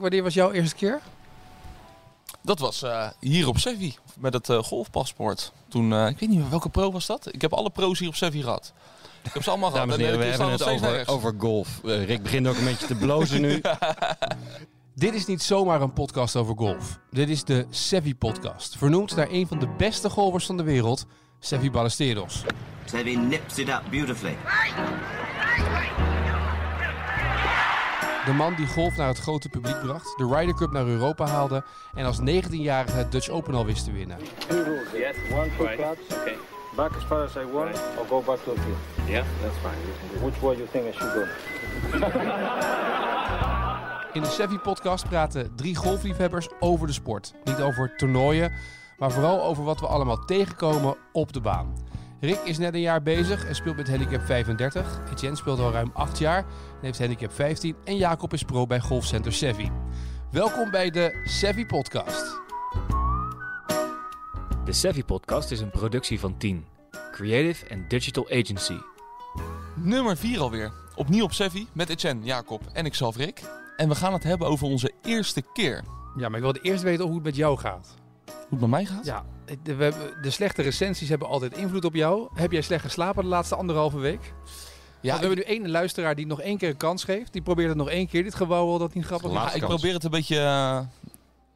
Wanneer was jouw eerste keer? Dat was eh, hier op Sevi, met het eh, golfpaspoort. Toen, eh, ik weet niet meer welke pro was dat. Ik heb alle pro's hier op Sevi gehad. Ik heb ze allemaal gehad. Dames en heren, we hebben het over, over golf. Rick begint ook een beetje te blozen nu. Dit is niet zomaar een podcast over golf. Dit is de Sevi Podcast. Vernoemd naar een van de beste golfers van de wereld, Sevi Ballesteros. Sevi nips it up beautifully. De man die golf naar het grote publiek bracht, de Ryder Cup naar Europa haalde en als 19-jarige het Dutch Open al wist te winnen. Two rules. Yes. One, two Right. clubs. Okay. Back as far as I want, Right. or go back to the field. Yeah. That's fine. Which way you think I should go? In de Sevi Podcast praten drie golfliefhebbers over de sport. Niet over toernooien, maar vooral over wat we allemaal tegenkomen op de baan. Rick is net een jaar bezig en speelt met handicap 35. Etienne speelt al ruim 8 jaar en heeft handicap 15. En Jacob is pro bij Golfcenter Sevi. Welkom bij de Sevi Podcast. De Savvy Podcast is een productie van 10. Creative and Digital Agency. Nummer 4 alweer. Opnieuw op Sevi met Etienne, Jacob en ikzelf Rick. En we gaan het hebben over onze eerste keer. Ja, maar ik wilde eerst weten hoe het met jou gaat. Hoe het met mij gaat? Ja, de, de slechte recensies hebben altijd invloed op jou. Heb jij slecht geslapen de laatste anderhalve week? Ja, Want we ik, hebben nu één luisteraar die nog één keer een kans geeft. Die probeert het nog één keer. Dit gewauwel dat niet grappig is. ja, ik probeer het een beetje eh,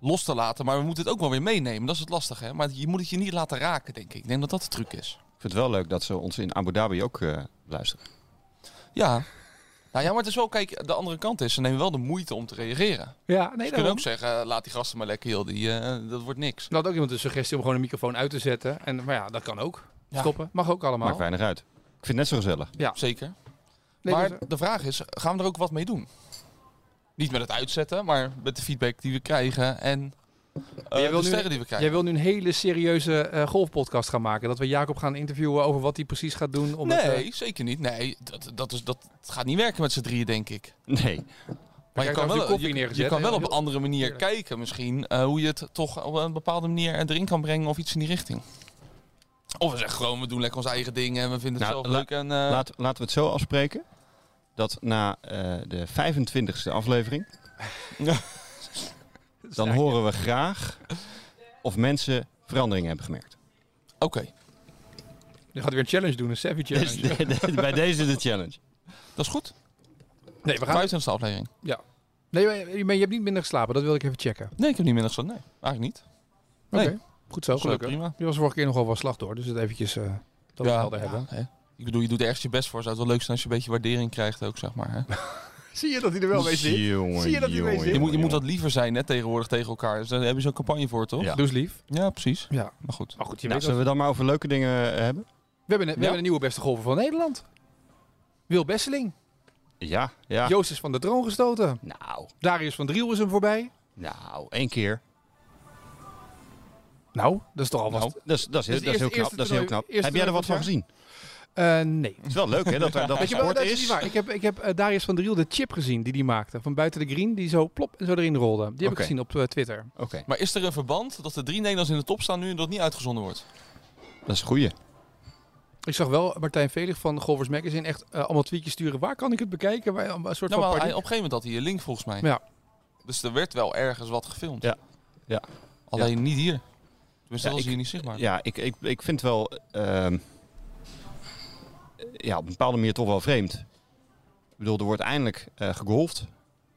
los te laten, maar we moeten het ook wel weer meenemen. Dat is het lastige, hè? Maar je moet het je niet laten raken, denk ik. Ik denk dat dat de truc is. Ik vind het wel leuk dat ze ons in Abu Dhabi ook eh, luisteren. Ja. Nou ja, maar het is wel, kijk, de andere kant is, ze nemen wel de moeite om te reageren. Ja, nee, Ze kunnen daarom. ook zeggen, laat die gasten maar lekker, joh. Die, eh, dat wordt niks. Er had ook iemand een suggestie om gewoon een microfoon uit te zetten. En, maar ja, dat kan ook. Ja. Stoppen. Mag ook allemaal. Maakt weinig uit. Ik vind het net zo gezellig. Zeker. Nee, maar dus- de vraag is, gaan we er ook wat mee doen? Niet met het uitzetten, maar met de feedback die we krijgen en eh, jij de wil nu- die we krijgen. Jij wil nu een hele serieuze eh, golfpodcast gaan maken. Dat we Jacob gaan interviewen over wat hij precies gaat doen. Nee, eh, zeker niet. Nee, dat, dat, is, dat het gaat niet werken met z'n drieën, denk ik. Nee. Maar je kan, wel, je, neergezet, je kan wel op een andere manier Heerlijk. kijken misschien eh, hoe je het toch op een bepaalde manier erin kan brengen of iets in die richting. Of we zeggen gewoon, we doen lekker onze eigen dingen en we vinden het Nou, zelf la- leuk. En, eh, Laat, laten we het zo afspreken. Dat na eh, de 25e aflevering... dan horen we graag of mensen veranderingen hebben gemerkt. Oké, Je gaat weer een challenge doen, een Savvy challenge. Dus de- de- bij deze de challenge. dat is goed. Nee, we gaan... 25 aflevering. Nee, maar je maar je hebt niet minder geslapen. Dat wil ik even checken. Nee, ik heb niet minder gezegd. Nee, eigenlijk niet. Nee. Oké, goed zo, gelukkig. prima. Je was vorige keer nogal wel slachtoffer, dus het eventjes eh dat we het helder hebben. hè. Ik bedoel, je doet er ergens je best voor. Zou het wel leuk zijn als je een beetje waardering krijgt ook, zeg maar. Hè? Zie je dat hij er wel mee zit? Jongen, Zie je dat hij jongen, mee zit? Je moet, je moet wat liever zijn hè, tegenwoordig tegen elkaar. Dus daar hebben ze een campagne voor, toch? Ja. Doe eens lief. Ja, precies. Ja. Maar goed. Maar goed, je Nou, weet zullen we dan maar over leuke dingen eh, hebben? We hebben, een, we Ja. hebben een nieuwe beste golfer van Nederland. Wil Besseling. Ja, ja. Joost is van de troon gestoten. Nou, Darius van Driel is hem voorbij. nou, één keer. Nou, dat is toch alvast... Nou, Dat is, dat is, dat is heel knap. eerste Dat is heel knap. Heb jij er wat van gezien? Eh, nee. Het is wel leuk hè, dat er dat Weet je wel, sport dat is niet is. waar. Ik heb, ik heb eh, Darius van Driel de chip gezien die hij maakte. Van buiten de green, die zo plop en zo erin rolde. Die heb ik gezien op eh, Twitter. Oké, Maar is er een verband dat de drie Nederlanders in de top staan nu en dat niet uitgezonden wordt? dat is een goeie. Ik zag wel Martijn Velig van Golfers Magazine echt allemaal tweetjes sturen. Waar kan ik het bekijken? Waar, een soort Nou, van hij, party- op een gegeven moment had hij een link volgens mij. Ja. Dus er werd wel ergens wat gefilmd. Ja. Ja. Alleen niet hier. Tenminste, Ja, dat is ik- hier niet zichtbaar. Ja, ik, ik, ik vind wel ehm, ja, op een bepaalde manier toch wel vreemd. Ik bedoel, er wordt eindelijk eh, gegolfd.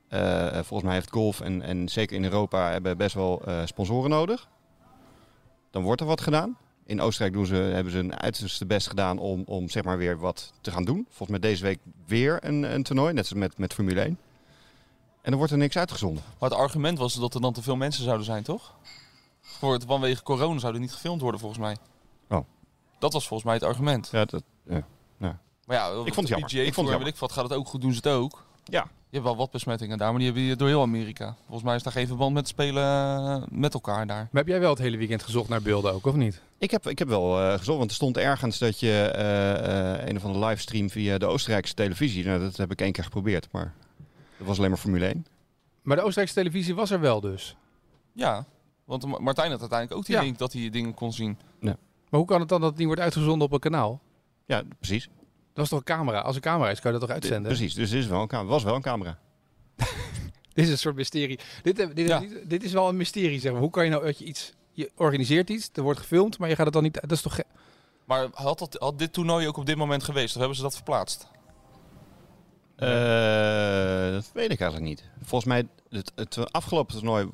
Eh, volgens mij heeft golf en, en zeker in Europa hebben best wel eh, sponsoren nodig. Dan wordt er wat gedaan. In Oostenrijk doen ze, hebben ze hun uiterste best gedaan om, om zeg maar weer wat te gaan doen. Volgens mij deze week weer een, een toernooi, net zoals met, met Formule 1. En er wordt er niks uitgezonden. Maar het argument was dat er dan te veel mensen zouden zijn, toch? Voor het, vanwege corona zou er niet gefilmd worden, volgens mij. Oh. Dat was volgens mij het argument. Ja, dat, ja. Maar ja, vond het jammer. PGA Ik vond het jammer. ik wat, gaat het ook goed, doen ze het ook. ja. Je hebt wel wat besmettingen daar, maar die hebben je door heel Amerika. Volgens mij is daar geen verband met spelen eh, met elkaar daar. Maar heb jij wel het hele weekend gezocht naar beelden ook, of niet? Ik heb, ik heb wel eh, gezocht, want er stond ergens dat je eh, eh, een of andere livestream via de Oostenrijkse televisie. Nou, dat heb ik één keer geprobeerd, maar dat was alleen maar Formule 1. Maar de Oostenrijkse televisie was er wel dus. Ja, want Ma- Martijn had uiteindelijk ook die Ja. link dat hij dingen kon zien. Maar hoe kan het dan dat het niet wordt uitgezonden op een kanaal? Ja, precies. Dat is toch een camera? Als een camera is, kan je dat toch uitzenden? Precies, dus er is wel een camera. was wel een camera. Dit is een soort mysterie. Dit, dit, dit, Ja. dit, dit is wel een mysterie, zeg maar. Hoe kan je nou dat je iets... Je organiseert iets, er wordt gefilmd, maar je gaat het dan niet... Dat is toch... Maar had, dat, had dit toernooi ook op dit moment geweest? Of hebben ze dat verplaatst? Eh, dat weet ik eigenlijk niet. Volgens mij, het, het afgelopen toernooi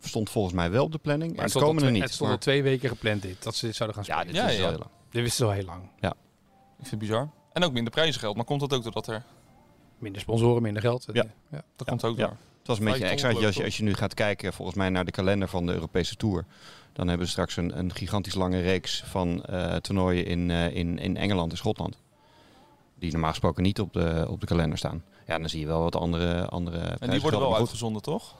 stond volgens mij wel op de planning. Maar en het al komen er twee, niet. het stond al twee weken gepland dit, dat ze dit zouden gaan ja, spelen. dit Ja, is ja. wel heel lang. Dit wisten ze al heel lang. Ik vind het bizar. En ook minder prijzengeld. Maar komt dat ook doordat er... Minder sponsoren, minder geld. Ja. Dat Ja, komt ook ja. door. Het was een beetje extra. top, Als je, als je nu gaat kijken, volgens mij naar de kalender van de Europese Tour. Dan hebben ze straks een, een gigantisch lange reeks van eh, toernooien in, eh, in, in Engeland en Schotland. Die normaal gesproken niet op de, op de kalender staan. Ja, dan zie je wel wat andere andere En die worden wel uitgezonden, toch?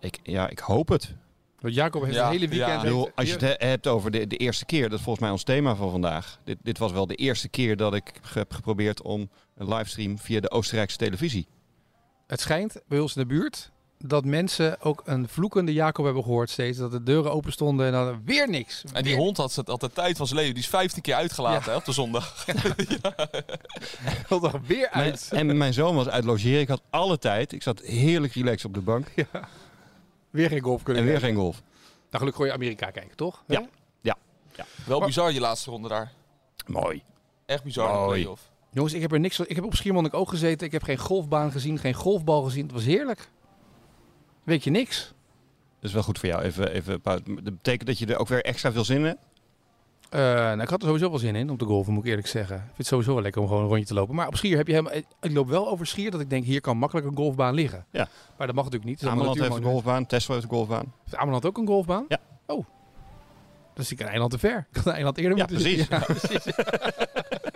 Ik, ja, ik hoop het. Want Jacob heeft Ja, een hele weekend... ja. Ik heeft- bedoel, als je het he- hebt over de, de eerste keer, dat is volgens mij ons thema van vandaag. Dit, dit was wel de eerste keer dat ik heb geprobeerd om een livestream via de Oostenrijkse televisie. Het schijnt bij ons in de buurt dat mensen ook een vloekende Jacob hebben gehoord steeds. Dat de deuren open stonden en dan weer niks. En die Weer- hond had het altijd tijd van zijn leven. Die is 15 keer uitgelaten hè, op de zondag. wil toch weer Mijn- uit. en mijn zoon was uit logeren. Ik had alle tijd. Ik zat heerlijk relaxed op de bank. Weer geen golf kunnen En weer geen golf. Nou, gelukkig gooi je Amerika kijken, toch? Ja. Hè? Wel Maar- bizar je laatste ronde daar. Mooi. Echt bizar. de Mooi. play-off. Jongens, ik heb er niks van. Ik heb op Schiermonnikoog ook gezeten. Ik heb geen golfbaan gezien, geen golfbal gezien. Het was heerlijk. Weet je niks? Dat is wel goed voor jou. Even, even, dat betekent dat je er ook weer extra veel zin in hebt? Eh, nou, ik had er sowieso wel zin in om te golven, moet ik eerlijk zeggen. Ik vind het sowieso wel lekker om gewoon een rondje te lopen. Maar op Schier heb je helemaal... Ik loop wel over Schier dat ik denk, hier kan makkelijk een golfbaan liggen. Ja. Maar dat mag natuurlijk niet. Is Ameland heeft een golfbaan. Tesla heeft een golfbaan. Heeft Ameland ook een golfbaan? Ja. Oh. Dan zie ik een eiland te ver. Ik had een eiland eerder Ja, moeten precies. Ja, precies.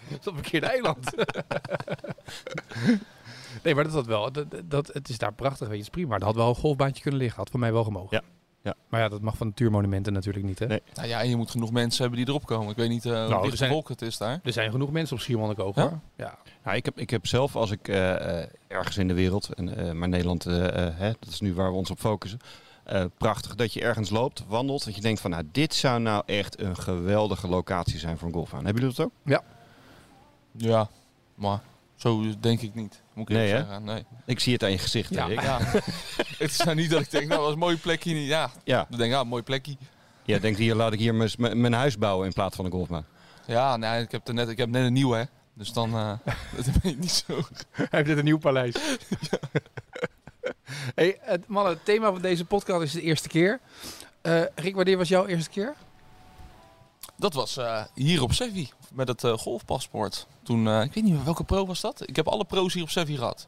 Dat is op een verkeerde eiland. nee, maar dat had wel. Dat, dat, het is daar prachtig, weet je, het is prima. Maar er had wel een golfbaantje kunnen liggen. Had voor mij wel gemogen. Ja. Ja. Maar ja, dat mag van natuurmonumenten natuurlijk niet, hè? Nee. Nou ja, en je moet genoeg mensen hebben die erop komen. Ik weet niet eh hoe Nou, er zijn- bevolkt het is daar. Er zijn genoeg mensen op Schiermonnikoog, Ja? Ja. Nou, ik, heb, ik heb zelf, als ik eh, eh, ergens in de wereld, en, eh, maar Nederland, eh, eh, hè, dat is nu waar we ons op focussen. eh, prachtig dat je ergens loopt, wandelt, dat je denkt van, nou, dit zou nou echt een geweldige locatie zijn voor een golfbaan. Hebben jullie dat ook? Ja, maar zo denk ik niet. Moet ik Nee, zeggen. Nee. Ik zie het aan je gezicht, Ja. Het is nou niet dat ik denk, nou, dat was een mooie plekje. Ja, Ja, dan denk ik, ah, een mooi plekje. ja denkt hier, laat ik hier mijn- huis bouwen in plaats van een golfbaan. Ja, nee, ik heb, er net, ik heb net een nieuwe, hè. Dus dan, eh dat ben ik niet zo. Hij heeft net een nieuw paleis. hey, het, mannen, het thema van deze podcast is de eerste keer. Eh Rick, wanneer was jouw eerste keer? Dat was eh, hier op Sevi, met het eh, golfpaspoort. Toen, eh, ik weet niet meer, welke pro was dat? Ik heb alle pro's hier op Sevi gehad.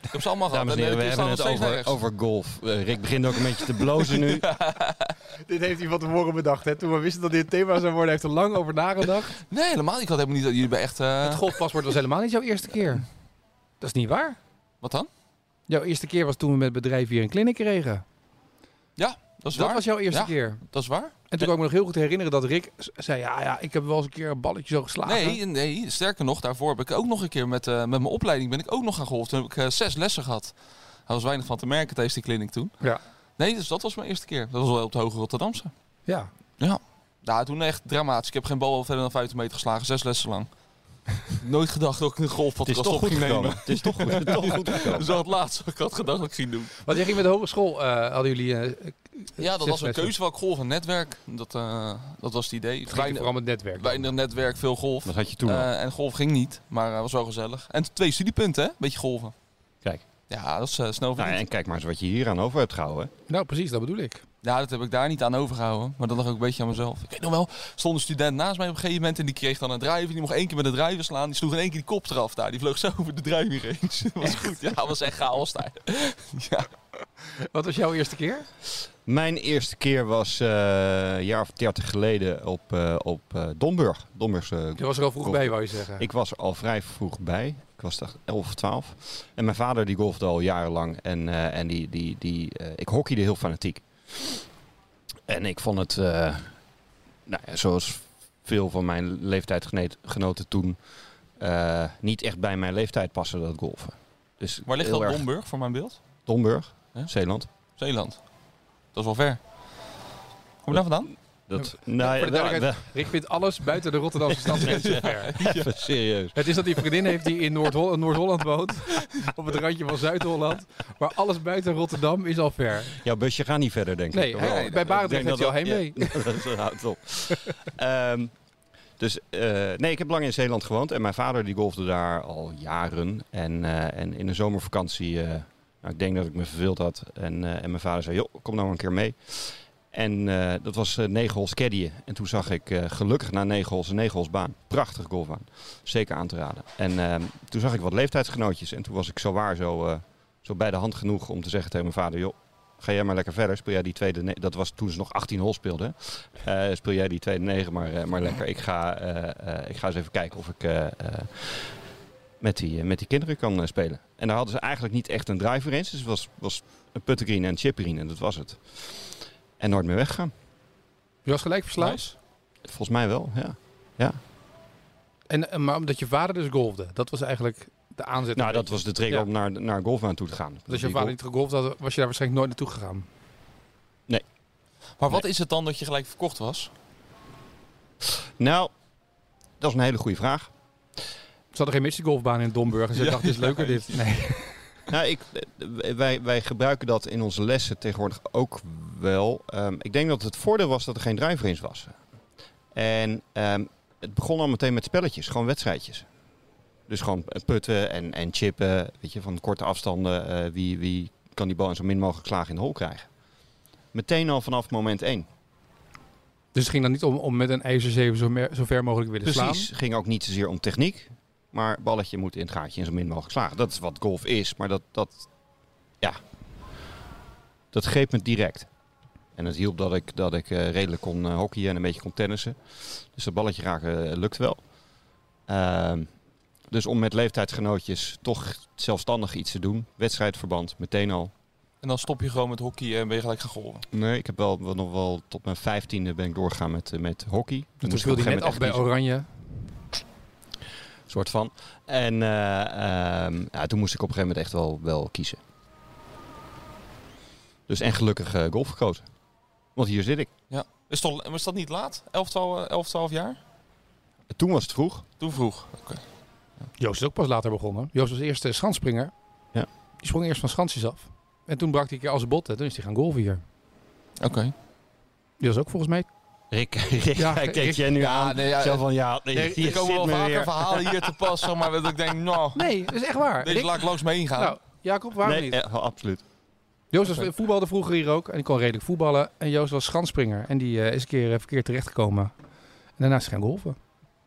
Ik heb ze allemaal gehad. Dames en heren, we hebben het over, nergens. over golf. Eh, Rick begint ook een beetje te blozen nu. Dit heeft hij van tevoren bedacht. Hè? Toen we wisten dat dit het thema zou worden, heeft er lang over nagedacht. Nee, helemaal. Ik had helemaal niet dat jullie bij echt... eh, Het golfpaspoort was helemaal niet jouw eerste keer. Dat is niet waar. Wat dan? Jouw eerste keer was toen we met het bedrijf hier een clinic kregen. Dat is Dat waar. was jouw eerste Ja. keer. Dat is waar. En toen kan ik me nog heel goed herinneren dat Rick zei... Ja, ja, ik heb wel eens een keer een balletje zo geslagen. Nee, nee, sterker nog, daarvoor heb ik ook nog een keer met, eh, met mijn opleiding ben ik ook nog gaan golfen. Toen heb ik eh, zes lessen gehad. Daar was weinig van te merken tijdens die kliniek toen. Ja. Nee, dus dat was mijn eerste keer. Dat was wel op de Hoge Rotterdamse. Ja. Nou, toen echt dramatisch. Ik heb geen bal verder dan 50 meter geslagen, zes lessen lang. Nooit gedacht dat ik een Het is golfpodcast toch op goed ging nemen. Het is toch goed, toch goed gekomen. Dat is wel het laatste wat ik had gedacht dat ik ging doen. Want jij ging met de hogeschool, eh hadden jullie... eh, Ja, dat was een keuze welk golf en netwerk. Dat, eh, dat was het idee. Het ging vooral met netwerk. weinig netwerk, veel golf. Wat had je toen? Eh, en golf ging niet, maar uh, was wel gezellig. En twee studiepunten, hè? Beetje golven. Kijk. Ja, dat is snel Nou, en kijk maar eens wat je hier aan over hebt gehouden. Nou, precies, dat bedoel ik. Ja, dat heb ik daar niet aan overgehouden. Maar dat lag ook een beetje aan mezelf. Ik weet nog wel, stond een student naast mij op een gegeven moment. En die kreeg dan een driver. Die mocht één keer met de driver slaan. Die sloeg in één keer die kop eraf daar. Die vloog zo over de driver heen. dat was goed. Ja, dat was echt chaos daar. ja. Wat was jouw eerste keer? Mijn eerste keer was eh, een jaar of dertig geleden op, eh, op eh, Domburg. Domburgse Je was er al vroeg Golf. bij, wou je zeggen. Ik was er al vrij vroeg bij. Ik was er 11 of 12. En mijn vader die golfde al jarenlang. En, eh, en die, die, die, eh, ik hockeyde heel fanatiek. En ik vond het, eh, nou ja, zoals veel van mijn leeftijdsgenoten toen, eh, niet echt bij mijn leeftijd passen dat golfen. Dus Waar ligt dat erg- Domburg voor mijn beeld? Domburg, Ja? Zeeland. Zeeland. Dat is wel ver. Kom je daar vandaan? Dat, voor nou, de ja, duidelijkheid, Rick vindt alles buiten de Rotterdamse stadsgrens ver. serieus. Het is dat hij vriendin heeft die in Noord-Hol- Noord-Holland woont. op het randje van Zuid-Holland. Maar alles buiten Rotterdam is al ver. Jouw busje gaat niet verder, denk Nee, ik. hij- Wel, bij Barendrecht heeft hij al heen ja, dat houdt op. Ehm, dus eh, nee, ik heb lang in Zeeland gewoond. En mijn vader die golfde daar al jaren. En, eh, en in de zomervakantie, eh, nou, ik denk dat ik me verveeld had. En, en mijn vader zei, joh, kom nou een keer mee. En eh, dat was eh, negen holes caddien. En toen zag ik eh, gelukkig na negen holes een negen holes baan. Prachtige golfbaan. Zeker aan te raden. En ehm, toen zag ik wat leeftijdsgenootjes. En toen was ik zo waar zo, zo bij de hand genoeg om te zeggen tegen mijn vader... joh, ga jij maar lekker verder. Speel jij die tweede... Dat was toen ze nog 18 holes speelden. speel jij die tweede negen maar, maar lekker. Ik ga, ik ga eens even kijken of ik... met die, met die kinderen kan spelen. En daar hadden ze eigenlijk niet echt een driver in. Dus het was, was een puttengreen en een chipgreen en dat was het. En nooit meer weggegaan. Je was gelijk verslaafd. Nice. Volgens mij wel, ja. En, eh, maar omdat je vader dus golfde. Dat was eigenlijk de aanzet. Nou, dat was de trigger Ja. om naar, naar golfbaan toe te gaan. Dus als je vader golf- niet gegolfd had, was je daar waarschijnlijk nooit naartoe gegaan. Maar wat is het dan dat je gelijk verkocht was? Nou, dat is een hele goede vraag. Ze hadden geen Mystery golfbaan in Domburg. En ze Ja, dachten, dit is leuker dit. Nee. Nou, ik, eh, wij, wij gebruiken dat in onze lessen tegenwoordig ook wel. Ehm, ik denk dat het voordeel was dat er geen driver in was. En ehm, het begon al meteen met spelletjes, gewoon wedstrijdjes. Dus gewoon putten en, en chippen, weet je, van korte afstanden. eh, wie, wie kan die bal in zo min mogelijk slagen in de hol krijgen. Meteen al vanaf moment één. Dus het ging dan niet om, om met een ijzer 7 zo, mer- zo ver mogelijk willen Precies, slaan. ging ook niet zozeer om techniek. Maar balletje moet in het gaatje en zo min mogelijk slagen. Dat is wat golf is, maar dat, dat, ja, dat greep me direct. En het hielp dat ik, dat ik eh, redelijk kon eh, hockeyen en een beetje kon tennissen. Dus dat balletje raken eh, lukt wel. Ehm, dus om met leeftijdsgenootjes toch zelfstandig iets te doen. Wedstrijdverband, meteen al. En dan stop je gewoon met hockey en ben je gelijk gaan golven. Nee, ik heb wel, wel nog wel tot mijn vijftiende ben ik doorgegaan met, met hockey. Toen ik op speelde hij net af bij Oranje. Soort van. En eh, ehm, ja, toen moest ik op een gegeven moment echt wel, wel kiezen. Dus en gelukkig eh, golf gekozen. Want hier zit ik. Is, toch, is dat niet laat? 11, 12, 11, 12 jaar? Toen was het vroeg. Toen vroeg. Oké. Joost is ook pas later begonnen. Joost was eerst uh, schansspringer. Ja. Die sprong eerst van schansjes af. En toen brak hij een keer als botten. Toen is hij gaan golven hier. Oké. Die was ook volgens mij... Rick, Rick Ja, je nu Ja, aan. nee, ja, Zo van, ja, nee, Er, hier er komen wel vaker weer. verhalen hier te pas, maar dat ik denk, nou, Nee, dat is echt waar. deze Rick- laat ik langs me heen gaan. Nou, Jacob, waarom Nee, niet? eh, absoluut. Joost was voetbalde vroeger hier ook. En die kon redelijk voetballen. En Joost was schansspringer. En die eh, is een keer eh, verkeerd terechtgekomen. En daarna is hij gaan golven. En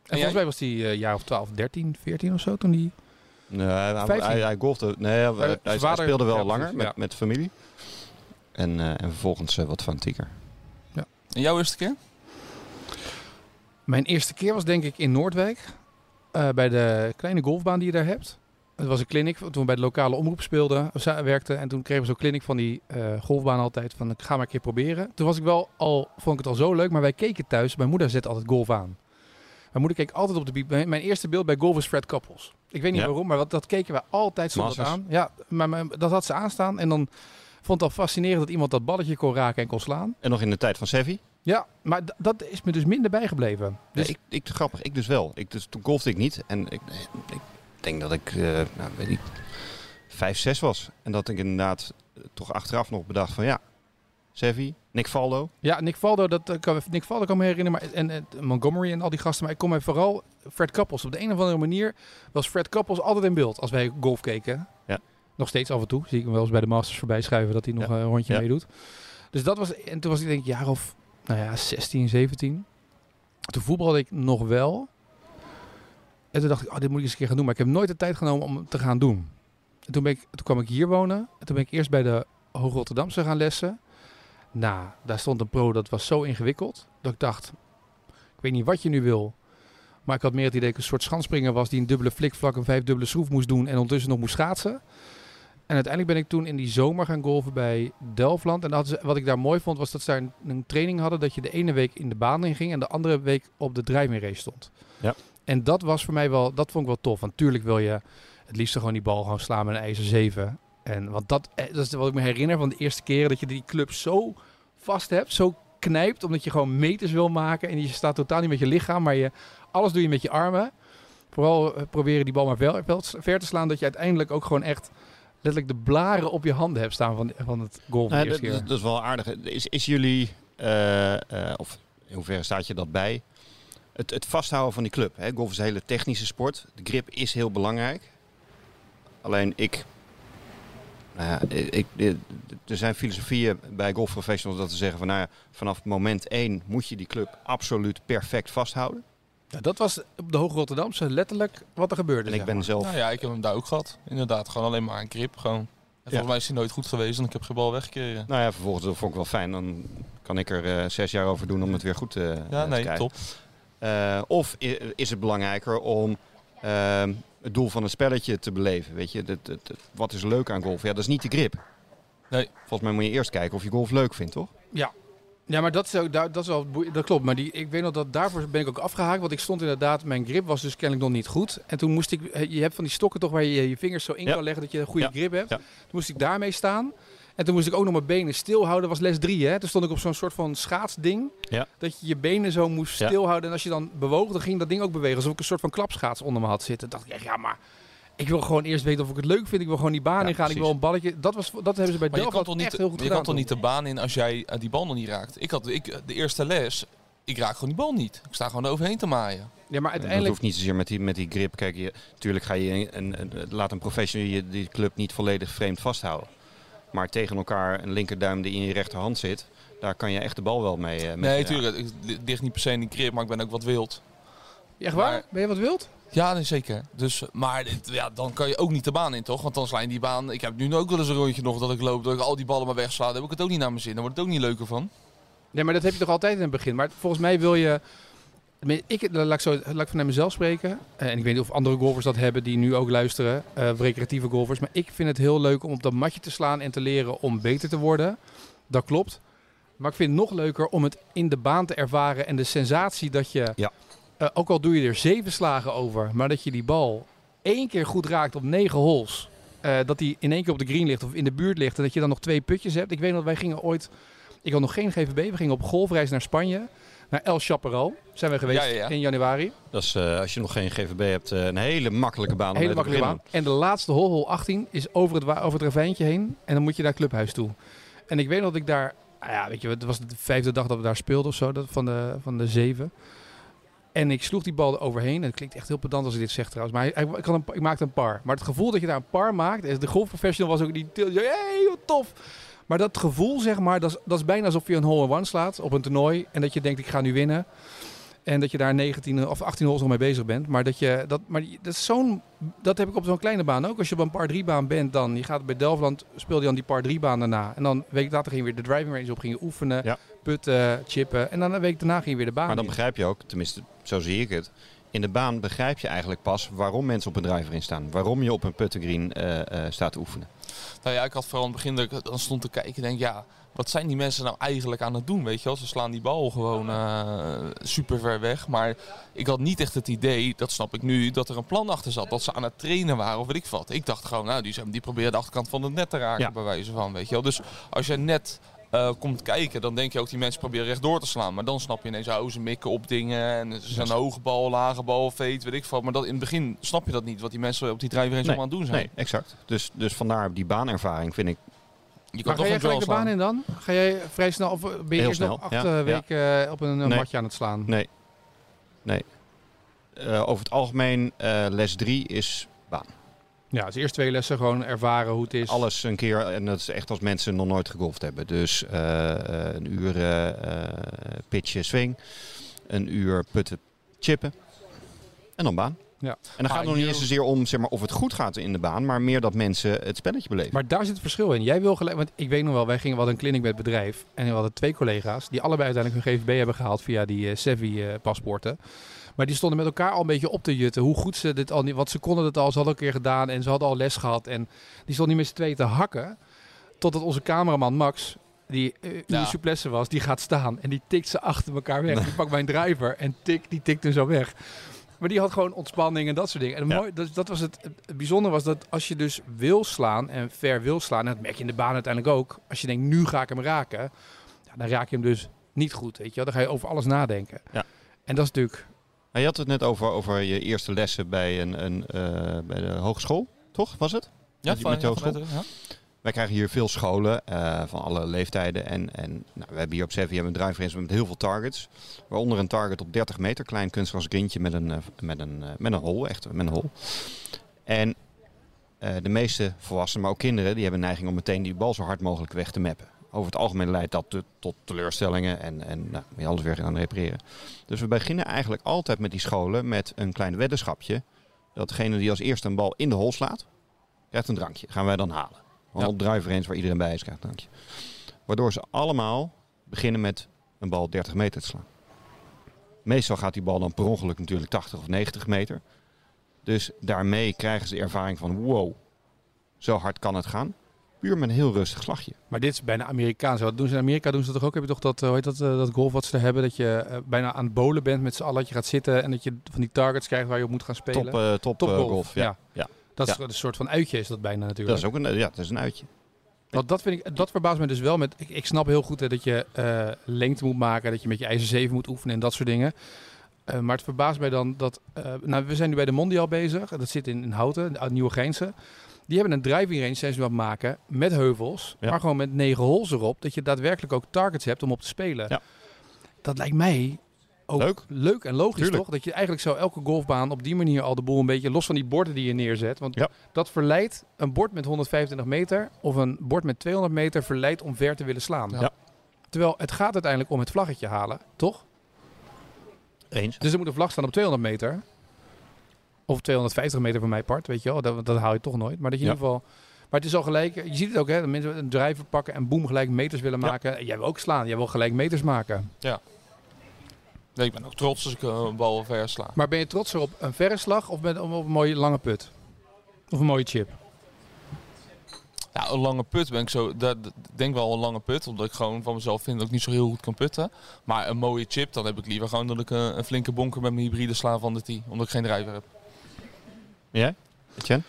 volgens jij? mij was hij jaar of 12, 13, 14 of zo toen die... Nee, hij, hij, 15. hij, hij golfde. Nee, hij, speelde wel ja, langer precies, met, ja. met de familie. En, eh, en vervolgens wat fanatieker. En jouw eerste keer? Mijn eerste keer was denk ik in Noordwijk. eh, bij de kleine golfbaan die je daar hebt. Het was een clinic toen we bij de lokale omroep speelden, of werkten. En toen kregen we zo'n clinic van die eh, golfbaan altijd. Van ga maar een keer proberen. Toen was ik wel al, vond ik het al zo leuk. Maar wij keken thuis. Mijn moeder zette altijd golf aan. Mijn moeder keek altijd op de... bi- Mijn eerste beeld bij golf is Fred Couples. Ik weet niet Ja. waarom, maar wat, dat keken we altijd dat Masters. aan. Ja, maar, maar dat had ze aanstaan. En dan vond het al fascinerend dat iemand dat balletje kon raken en kon slaan. En nog in de tijd van Sevi. Ja, maar dat is me dus minder bijgebleven. Dus ik, ik, grappig, ik dus wel. Ik, dus, toen golfde ik niet. En ik, ik denk dat ik, eh, nou, weet ik, vijf, zes was. En dat ik inderdaad eh, toch achteraf nog bedacht van ja, Sevi, Nick Faldo. Ja, Nick Valdo, dat eh, kan, Nick Valdo kan me herinneren. Maar, en, en Montgomery en al die gasten. Maar ik kom mij vooral Fred Kappels. Op de een of andere manier was Fred Kappels altijd in beeld als wij golf keken. Ja. Nog steeds af en toe. Zie ik hem wel eens bij de Masters voorbij schuiven dat hij nog Ja. een rondje Ja. meedoet. Dus dat was... En toen was ik denk ik jaar of, nou ja, 16, 17. Toen voetbalde ik nog wel. En toen dacht ik, oh, dit moet ik eens een keer gaan doen. Maar ik heb nooit de tijd genomen om het te gaan doen. En toen, ben ik, toen kwam ik hier wonen. En toen ben ik eerst bij de Hoog Rotterdamse gaan lessen. Nou, daar stond een pro, dat was zo ingewikkeld. Dat ik dacht, ik weet niet wat je nu wil. Maar ik had meer het idee dat ik een soort schansspringer was... die een dubbele flikvlak, een vijfdubbele schroef moest doen... en ondertussen nog moest schaatsen. En uiteindelijk ben ik toen in die zomer gaan golven bij Delftland. En wat ik daar mooi vond, was dat ze daar een, een training hadden... dat je de ene week in de baan in ging... en de andere week op de driving race stond. Ja. En dat was voor mij wel, dat vond ik wel tof. Want tuurlijk wil je het liefst gewoon die bal gewoon slaan met een ijzer 7. En want dat, eh, dat is wat ik me herinner van de eerste keren dat je die club zo vast hebt, zo knijpt, omdat je gewoon meters wil maken. En je staat totaal niet met je lichaam, maar je, alles doe je met je armen. Vooral eh, proberen die bal maar ver te slaan, dat je uiteindelijk ook gewoon echt letterlijk de blaren op je handen hebt staan van, van het golf de Nou, dat, dat- dat is wel aardig. Is, is jullie, eh, eh, of in hoeverre staat je dat bij? Het, het vasthouden van die club. Hè? Golf is een hele technische sport. De grip is heel belangrijk. Alleen ik. Nou ja, ik, ik- er zijn filosofieën bij golfprofessionals dat ze zeggen van nou ja, vanaf moment 1 moet je die club absoluut perfect vasthouden. Ja, dat was op de Hoge Rotterdamse letterlijk wat er gebeurde. En ik ben maar. zelf Nou ja, ik heb hem daar ook gehad. Inderdaad, gewoon alleen maar een grip. Gewoon. En volgens mij is hij nooit goed geweest en ik heb geen bal weggekregen. Nou ja, vervolgens dat vond ik wel fijn. Dan kan ik er eh, zes jaar over doen om het weer goed eh, Ja, te nee, krijgen. top. Eh, of is het belangrijker om ehm, het doel van het spelletje te beleven? Weet je, dat, dat- dat- wat is leuk aan golf? Ja, dat is niet de grip. Nee. Volgens mij moet je eerst kijken of je golf leuk vindt, toch? Ja, maar dat is, ook, dat is wel dat klopt. Maar die, ik weet nog dat daarvoor ben ik ook afgehaakt. Want ik stond inderdaad, mijn grip was dus kennelijk nog niet goed. En toen moest ik, eh, je hebt van die stokken toch waar je je vingers zo in Ja. kan leggen dat je een goede Ja. grip hebt. Ja. Toen moest ik daarmee staan. En toen moest ik ook nog mijn benen stilhouden. Dat was les 3, hè. Toen stond ik op zo'n soort van schaatsding. Ja. Dat je je benen zo moest Ja. stilhouden. En als je dan bewoog, dan ging dat ding ook bewegen. Alsof ik een soort van klapschaats onder me had zitten. Toen dacht ik, ja, maar... Ik wil gewoon eerst weten of ik het leuk vind. Ik wil gewoon die baan Ja, ingaan. Ik precies. wil een balletje. Dat, was, dat hebben ze bij je Delft kan toch niet, echt heel goed je gedaan. kan toch niet de baan in als jij eh, die bal nog niet raakt. Ik had ik, de eerste les, ik raak gewoon die bal niet. Ik sta gewoon overheen te maaien. Ja, maar Dat uiteindelijk... hoeft niet zozeer met die, met die grip. Kijk, je, natuurlijk ga je een, een, laat een professional je die club niet volledig vreemd vasthouden. Maar tegen elkaar een linkerduim die in je rechterhand zit, daar kan je echt de bal wel mee. eh, mee Nee, tuurlijk. Ligt niet per se in die grip, maar ik ben ook wat wild. Echt waar? maar- Ben je wat wild? Ja, nee, zeker. Dus, maar dit- ja, dan kan je ook niet de baan in, toch? Want dan sla je die baan... Ik heb nu ook wel eens een rondje nog dat ik loop, dat ik al die ballen maar wegsla. Dan heb ik het ook niet naar mijn zin. Dan wordt het ook niet leuker van. Nee, maar dat heb je toch altijd in het begin. Maar volgens mij wil je... Ik, laat, ik zo, laat ik vanuit mezelf spreken. Eh, En ik weet niet of andere golfers dat hebben die nu ook luisteren. eh, of recreatieve golfers. Maar ik vind het heel leuk om op dat matje te slaan en te leren om beter te worden. Dat klopt. Maar ik vind het nog leuker om het in de baan te ervaren. En de sensatie dat je... Ja. Eh, ook al doe je er zeven slagen over. Maar dat je die bal één keer goed raakt op negen holes. eh, dat die in één keer op de green ligt of in de buurt ligt. En dat je dan nog twee putjes hebt. Ik weet nog, wij gingen ooit... Ik had nog geen GVB. We gingen op golfreis naar Spanje. Naar El Chaparral zijn we geweest Ja, ja, ja. in januari. Dat is, eh, als je nog geen GVB hebt, een hele makkelijke baan. Hele makkelijke baan. En de laatste hole, hole 18, is over het, over het ravijntje heen. En dan moet je naar clubhuis toe. En ik weet nog dat ik daar... nou ja, weet je, het was de vijfde dag dat we daar speelden of zo. Dat, van, de, van de zeven. En ik sloeg die bal er overheen. En het klinkt echt heel pedant als ik dit zeg trouwens. Maar ik, een, ik maakte een par. Maar het gevoel dat je daar een par maakt... De golfprofessional was ook die... Hey, wat tof! Maar dat gevoel, zeg maar, dat is, dat is bijna alsof je een hole-in-one slaat op een toernooi. En dat je denkt, ik ga nu winnen. En dat je daar 19 of 18 holes nog mee bezig bent. Maar dat je dat, maar dat is zo'n, dat heb ik op zo'n kleine baan ook. Als je op een par 3 baan bent, dan je gaat bij Delftland, speel je dan die par 3 baan daarna. En dan een week later ging je weer de driving range op, ging je oefenen, Ja. putten, chippen. En dan een week daarna ging je weer de baan Maar dan in. begrijp je ook, tenminste zo zie ik het. In de baan begrijp je eigenlijk pas waarom mensen op een driver in staan. Waarom je op een puttengreen eh eh staat te oefenen. Nou ja, ik had vooral in het begin dat ik dan stond te kijken en denk, ja, wat zijn die mensen nou eigenlijk aan het doen, weet je wel? Ze slaan die bal gewoon eh, super ver weg, maar ik had niet echt het idee, dat snap ik nu, dat er een plan achter zat. Dat ze aan het trainen waren of weet ik wat. Ik dacht gewoon, nou, die, zijn, die proberen de achterkant van het net te raken, Ja. bij wijze van, weet je wel? Dus als je net eh, komt kijken, dan denk je ook die mensen proberen rechtdoor te slaan. Maar dan snap je ineens, oh, ze mikken op dingen en ze zijn een hoge bal, lage bal, veet, weet ik wat. Maar dat, in het begin snap je dat niet, wat die mensen op die driver eens Nee, allemaal aan het doen zijn. Nee, exact. Dus, dus vandaar die baanervaring vind ik Je kan Maar ga jij gelijk de baan in dan? Ga jij vrij snel, of ben je Heel eerst nog snel, acht ja, eh, ja. weken eh, op een, Nee. matje aan het slaan? Nee. Nee. Eh, over het algemeen, eh, les 3 is baan. Ja, dus eerst twee lessen gewoon ervaren hoe het is. Alles een keer, en dat is echt als mensen nog nooit gegolfd hebben. Dus eh, eh, een uur eh eh, pitchen swing, een uur putten chippen en dan baan. Ja. En dan gaat het nog niet eens zozeer om zeg maar, of het goed gaat in de baan, maar meer dat mensen het spelletje beleven. Maar daar zit het verschil in. Jij wil gelijk, want ik weet nog wel, wij gingen wel een clinic met het bedrijf. En we hadden twee collega's die allebei uiteindelijk hun GVB hebben gehaald via die eh Sevi-paspoorten. maar die stonden met elkaar al een beetje op te jutten. Hoe goed ze dit al niet, want ze konden het al, ze hadden een keer gedaan en ze hadden al les gehad. En die stonden niet met z'n tweeën te hakken. Totdat onze cameraman Max, die eh Ja. souplesse was, die gaat staan. En die tikt ze achter elkaar weg. Die pakt mijn driver en tik, die tikt hem zo weg. Maar die had gewoon ontspanning en dat soort dingen. En het Ja. mooi, dat, dat was het, het bijzondere was dat als je dus wil slaan en ver wil slaan, en dat merk je in de baan uiteindelijk ook. Als je denkt, nu ga ik hem raken, ja, dan raak je hem dus niet goed. Weet je wel? Dan ga je over alles nadenken. Ja. En dat is natuurlijk... Maar je had het net over, over je eerste lessen bij, een, een, eh, bij de hogeschool, toch? Was het? Ja, Met- met de ja, hogeschool? ja. Wij krijgen hier veel scholen eh, van alle leeftijden. En, en nou, we hebben hier op Sevi een drive met heel veel targets. Waaronder een target op 30 meter, klein kunstgras grintje met een, eh, met een, eh, met een hol, echt met een hol. En de meeste volwassenen, maar ook kinderen, die hebben neiging om meteen die bal zo hard mogelijk weg te mappen. Over het algemeen leidt dat tot teleurstellingen en, en nou, je alles weer gaan repareren. Dus we beginnen eigenlijk altijd met die scholen met een klein weddenschapje. Dat degene die als eerste een bal in de hol slaat, krijgt een drankje. Gaan wij dan halen. Op driver waar iedereen bij is, krijgt een drankje. Waardoor ze allemaal beginnen met een bal 30 meter te slaan. Meestal gaat die bal dan per ongeluk natuurlijk 80 of 90 meter. Dus daarmee krijgen ze de ervaring van wow, zo hard kan het gaan. Puur met een heel rustig slagje. Maar dit is bijna Amerikaans. Wat doen ze in Amerika? Doen ze dat toch ook? Heb je toch dat, eh, hoe heet dat, eh, dat golf wat ze hebben? Dat je eh, bijna aan het bowlen bent met z'n allen. Dat je gaat zitten en dat je van die targets krijgt waar je op moet gaan spelen. Top, top, golf. Ja. ja. Ja. Dat is een soort van uitje is dat bijna natuurlijk. Dat is ook een, ja, dat is een uitje. Want dat, vind ik, dat verbaast me dus wel. Met, ik, ik snap heel goed hè, dat je eh, lengte moet maken, dat je met je ijzer 7 moet oefenen en dat soort dingen. Eh, maar het verbaast mij dan dat... eh, nou, we zijn nu bij de Mondial bezig. Dat zit in, in Houten, uit Nieuwe Geense. Die hebben een driving range, zijn ze aan het maken, met heuvels. Ja. Maar gewoon met negen holes erop. Dat je daadwerkelijk ook targets hebt om op te spelen. Ja. Dat lijkt mij ook Leuk. en logisch, Tuurlijk. toch? Dat je eigenlijk zo elke golfbaan op die manier al de boel een beetje... Los van die borden die je neerzet. Want Ja. dat verleidt een bord met 125 meter of een bord met 200 meter verleidt om ver te willen slaan. Ja. Ja. Terwijl het gaat uiteindelijk om het vlaggetje halen, toch? Eens. Dus er moet een vlag staan op 200 meter. Of 250 meter van mijn part, weet je wel. Dat, dat haal je toch nooit. Maar dat je in Ja. ieder geval... Maar het is al gelijk... Je ziet het ook, hè. Dat mensen een driver pakken en boem gelijk meters willen Ja. maken. En jij wil ook slaan. Jij wil gelijk meters maken. Nee, ik ben ook trots als ik eh, een bal ver sla. Maar ben je trotser op een verre slag of ben, op een mooie lange put? Of een mooie chip? Ja, een lange put ben ik zo. Dat, denk wel een lange put, omdat ik gewoon van mezelf vind dat ik niet zo heel goed kan putten. Maar een mooie chip, dan heb ik liever gewoon dat ik een, een flinke bonker met mijn hybride sla van de tee, omdat ik geen driver heb. Jij? Etienne?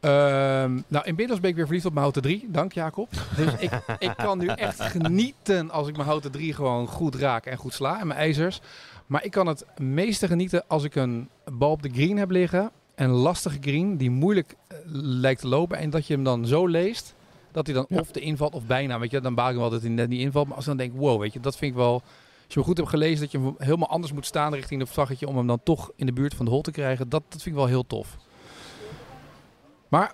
Ehm, nou, inmiddels ben ik weer verliefd op mijn houten 3. Dank Jacob. Dus ik, ik kan nu echt genieten als ik mijn houten 3 gewoon goed raak en goed sla en mijn ijzers. Maar ik kan het meeste genieten als ik een bal op de green heb liggen. Een lastige green die moeilijk eh, lijkt te lopen. En dat je hem dan zo leest dat hij dan Ja. of de invalt of bijna. Weet je, dan baal ik wel dat hij net niet invalt. Maar als ik dan denk, wow, weet je, dat vind ik wel... Als je hem goed hebt gelezen dat je hem helemaal anders moet staan richting het vlaggetje om hem dan toch in de buurt van de hol te krijgen. Dat, dat vind ik wel heel tof. Maar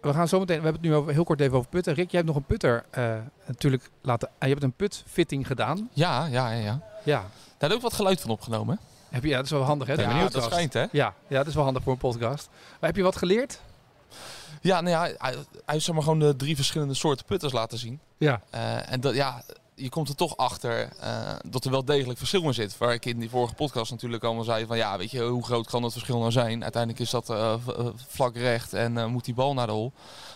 we gaan zo meteen. We hebben het nu over, heel kort even over putten. Rick, jij hebt nog een putter eh, natuurlijk laten. ah, je hebt een putfitting gedaan. Ja, ja, ja. ja. Ja. Daar heb ik ook wat geluid van opgenomen. Heb je, ja, dat is wel handig, hè? de Ja, dat schijnt, hè? Ja, ja, dat is wel handig voor een podcast. Maar heb je wat geleerd? Ja, nou ja, hij, hij heeft zeg maar gewoon de drie verschillende soorten putters laten zien. Ja. Eh, en dat, ja, je komt er toch achter eh, dat er wel degelijk verschil in zit. Waar ik in die vorige podcast natuurlijk allemaal zei van ja, weet je, hoe groot kan dat verschil nou zijn? Uiteindelijk is dat eh, vlak recht en moet die bal naar de hol.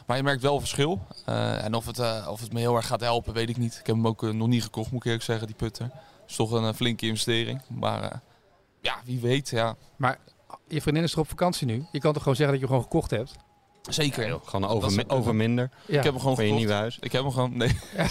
Maar je merkt wel verschil. En of het, of het me heel erg gaat helpen, weet ik niet. Ik heb hem ook nog niet gekocht, moet ik eerlijk zeggen, die putter. is toch een flinke investering. Maar ja, wie weet, ja. Maar je vriendin is toch op vakantie nu? Je kan toch gewoon zeggen dat je hem gewoon gekocht hebt? Zeker. Gewoon Dat over, mi- over minder Ja. Ik heb hem gewoon van je nieuwe huis. Ik heb hem gewoon. Nee.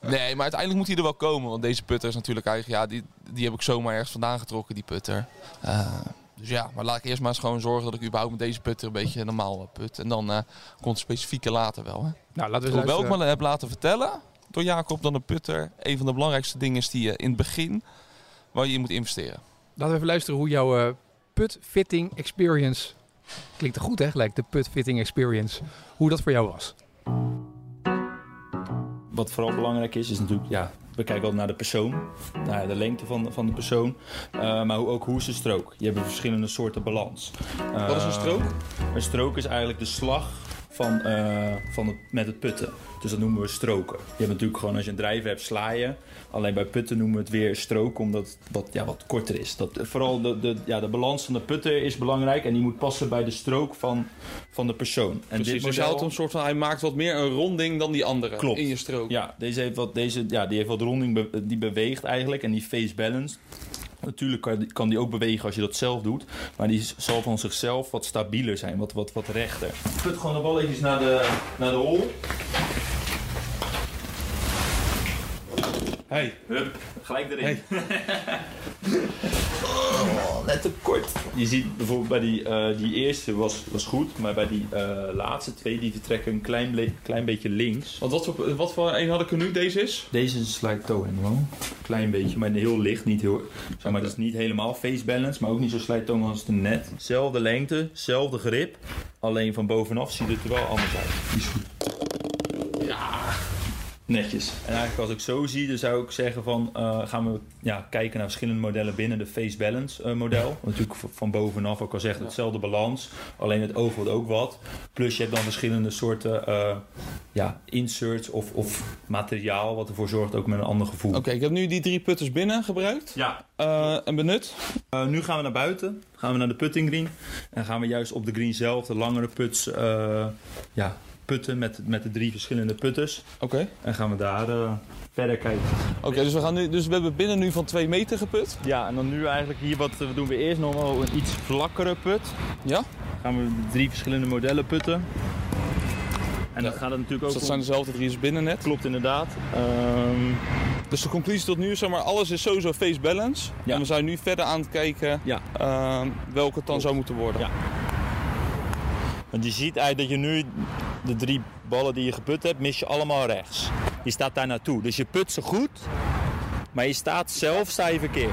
nee, maar uiteindelijk moet hij er wel komen. Want deze putter is natuurlijk eigenlijk. Ja, die, die heb ik zomaar ergens vandaan getrokken, die putter. Eh, dus ja, maar laat ik eerst maar eens gewoon zorgen dat ik überhaupt met deze putter een beetje normaal eh, put. En dan eh, komt het specifieke later wel. Hè. Nou, laten we eens Hoewel ik me heb laten vertellen door Jacob dat een putter een van de belangrijkste dingen is die je in het begin waar je in moet investeren. Laten we even luisteren hoe jouw eh, put fitting experience... Klinkt er goed, hè? Gelijk, de put fitting experience. Hoe dat voor jou was. Wat vooral belangrijk is, is natuurlijk, ja, we kijken altijd naar de persoon, naar de lengte van, van de persoon, eh, maar hoe- ook hoe is de strook. Je hebt verschillende soorten balans. Wat is een Eh, strook? Een strook is eigenlijk de slag van, eh, van het, met het putten. Dus dat noemen we stroken. Je hebt natuurlijk gewoon als je een drijver hebt, sla je. Alleen bij putten noemen we het weer strook, omdat het wat, ja, wat korter is. Dat, vooral de, de, ja, de balans van de putter is belangrijk en die moet passen bij de strook van, van de persoon. En Precies, dus je model- hem soort van, hij maakt wat meer een ronding dan die andere Klopt. in je strook. Ja, deze heeft wat, deze, ja, die heeft wat ronding, be- die beweegt eigenlijk en die face balance. Natuurlijk kan die, kan die ook bewegen als je dat zelf doet, maar die zal van zichzelf wat stabieler zijn, wat, wat, wat rechter. Put gewoon de bal eventjes naar de, naar de hol. Hey, hup, gelijk erin. oh, net te kort. Je ziet bijvoorbeeld bij die, eh, die eerste was, was goed, maar bij die eh, laatste twee die vertrekken een klein, klein beetje links. Want wat voor, wat voor een had ik er nu? Deze is? Deze is slide toe helemaal. Klein beetje, maar heel licht. Niet heel, zeg maar, dat is niet helemaal face balance, maar ook niet zo slide toe als de net. Zelfde lengte, zelfde grip. Alleen van bovenaf ziet het er wel anders uit. Die is goed. Netjes. En eigenlijk als ik zo zie, dan zou ik zeggen van eh, gaan we ja, kijken naar verschillende modellen binnen de face balance eh, model. Natuurlijk van bovenaf ook al zegt hetzelfde balans, alleen het oog wordt ook wat. Plus je hebt dan verschillende soorten eh, ja, inserts of, of materiaal wat ervoor zorgt ook met een ander gevoel. Oké, ik heb nu die drie putters binnen gebruikt Ja, eh, en benut. eh, nu gaan we naar buiten. Gaan we naar de putting green. En gaan we juist op de green zelf de langere puts eh, ja, putten met, met de drie verschillende putters. Oké. En gaan we daar eh, verder kijken. Oké, dus we gaan nu, dus we hebben binnen nu van 2 meter geput. Ja, en dan nu eigenlijk hier wat we doen we eerst nog wel een iets vlakkere put. Ja. Gaan we de drie verschillende modellen putten. En dan Ja. gaat het natuurlijk Dus ook dat om- zijn dezelfde drie als binnen net. Klopt inderdaad. Ehm, Dus de conclusie tot nu is, zeg maar, alles is sowieso face balance. Ja. En we zijn nu verder aan het kijken Ja. ehm, welke het dan zou moeten worden. Ja. want je ziet eigenlijk dat je nu de drie ballen die je geput hebt, mis je allemaal rechts. Je staat daar naartoe. Dus je put ze goed, maar je staat zelf sta je verkeerd.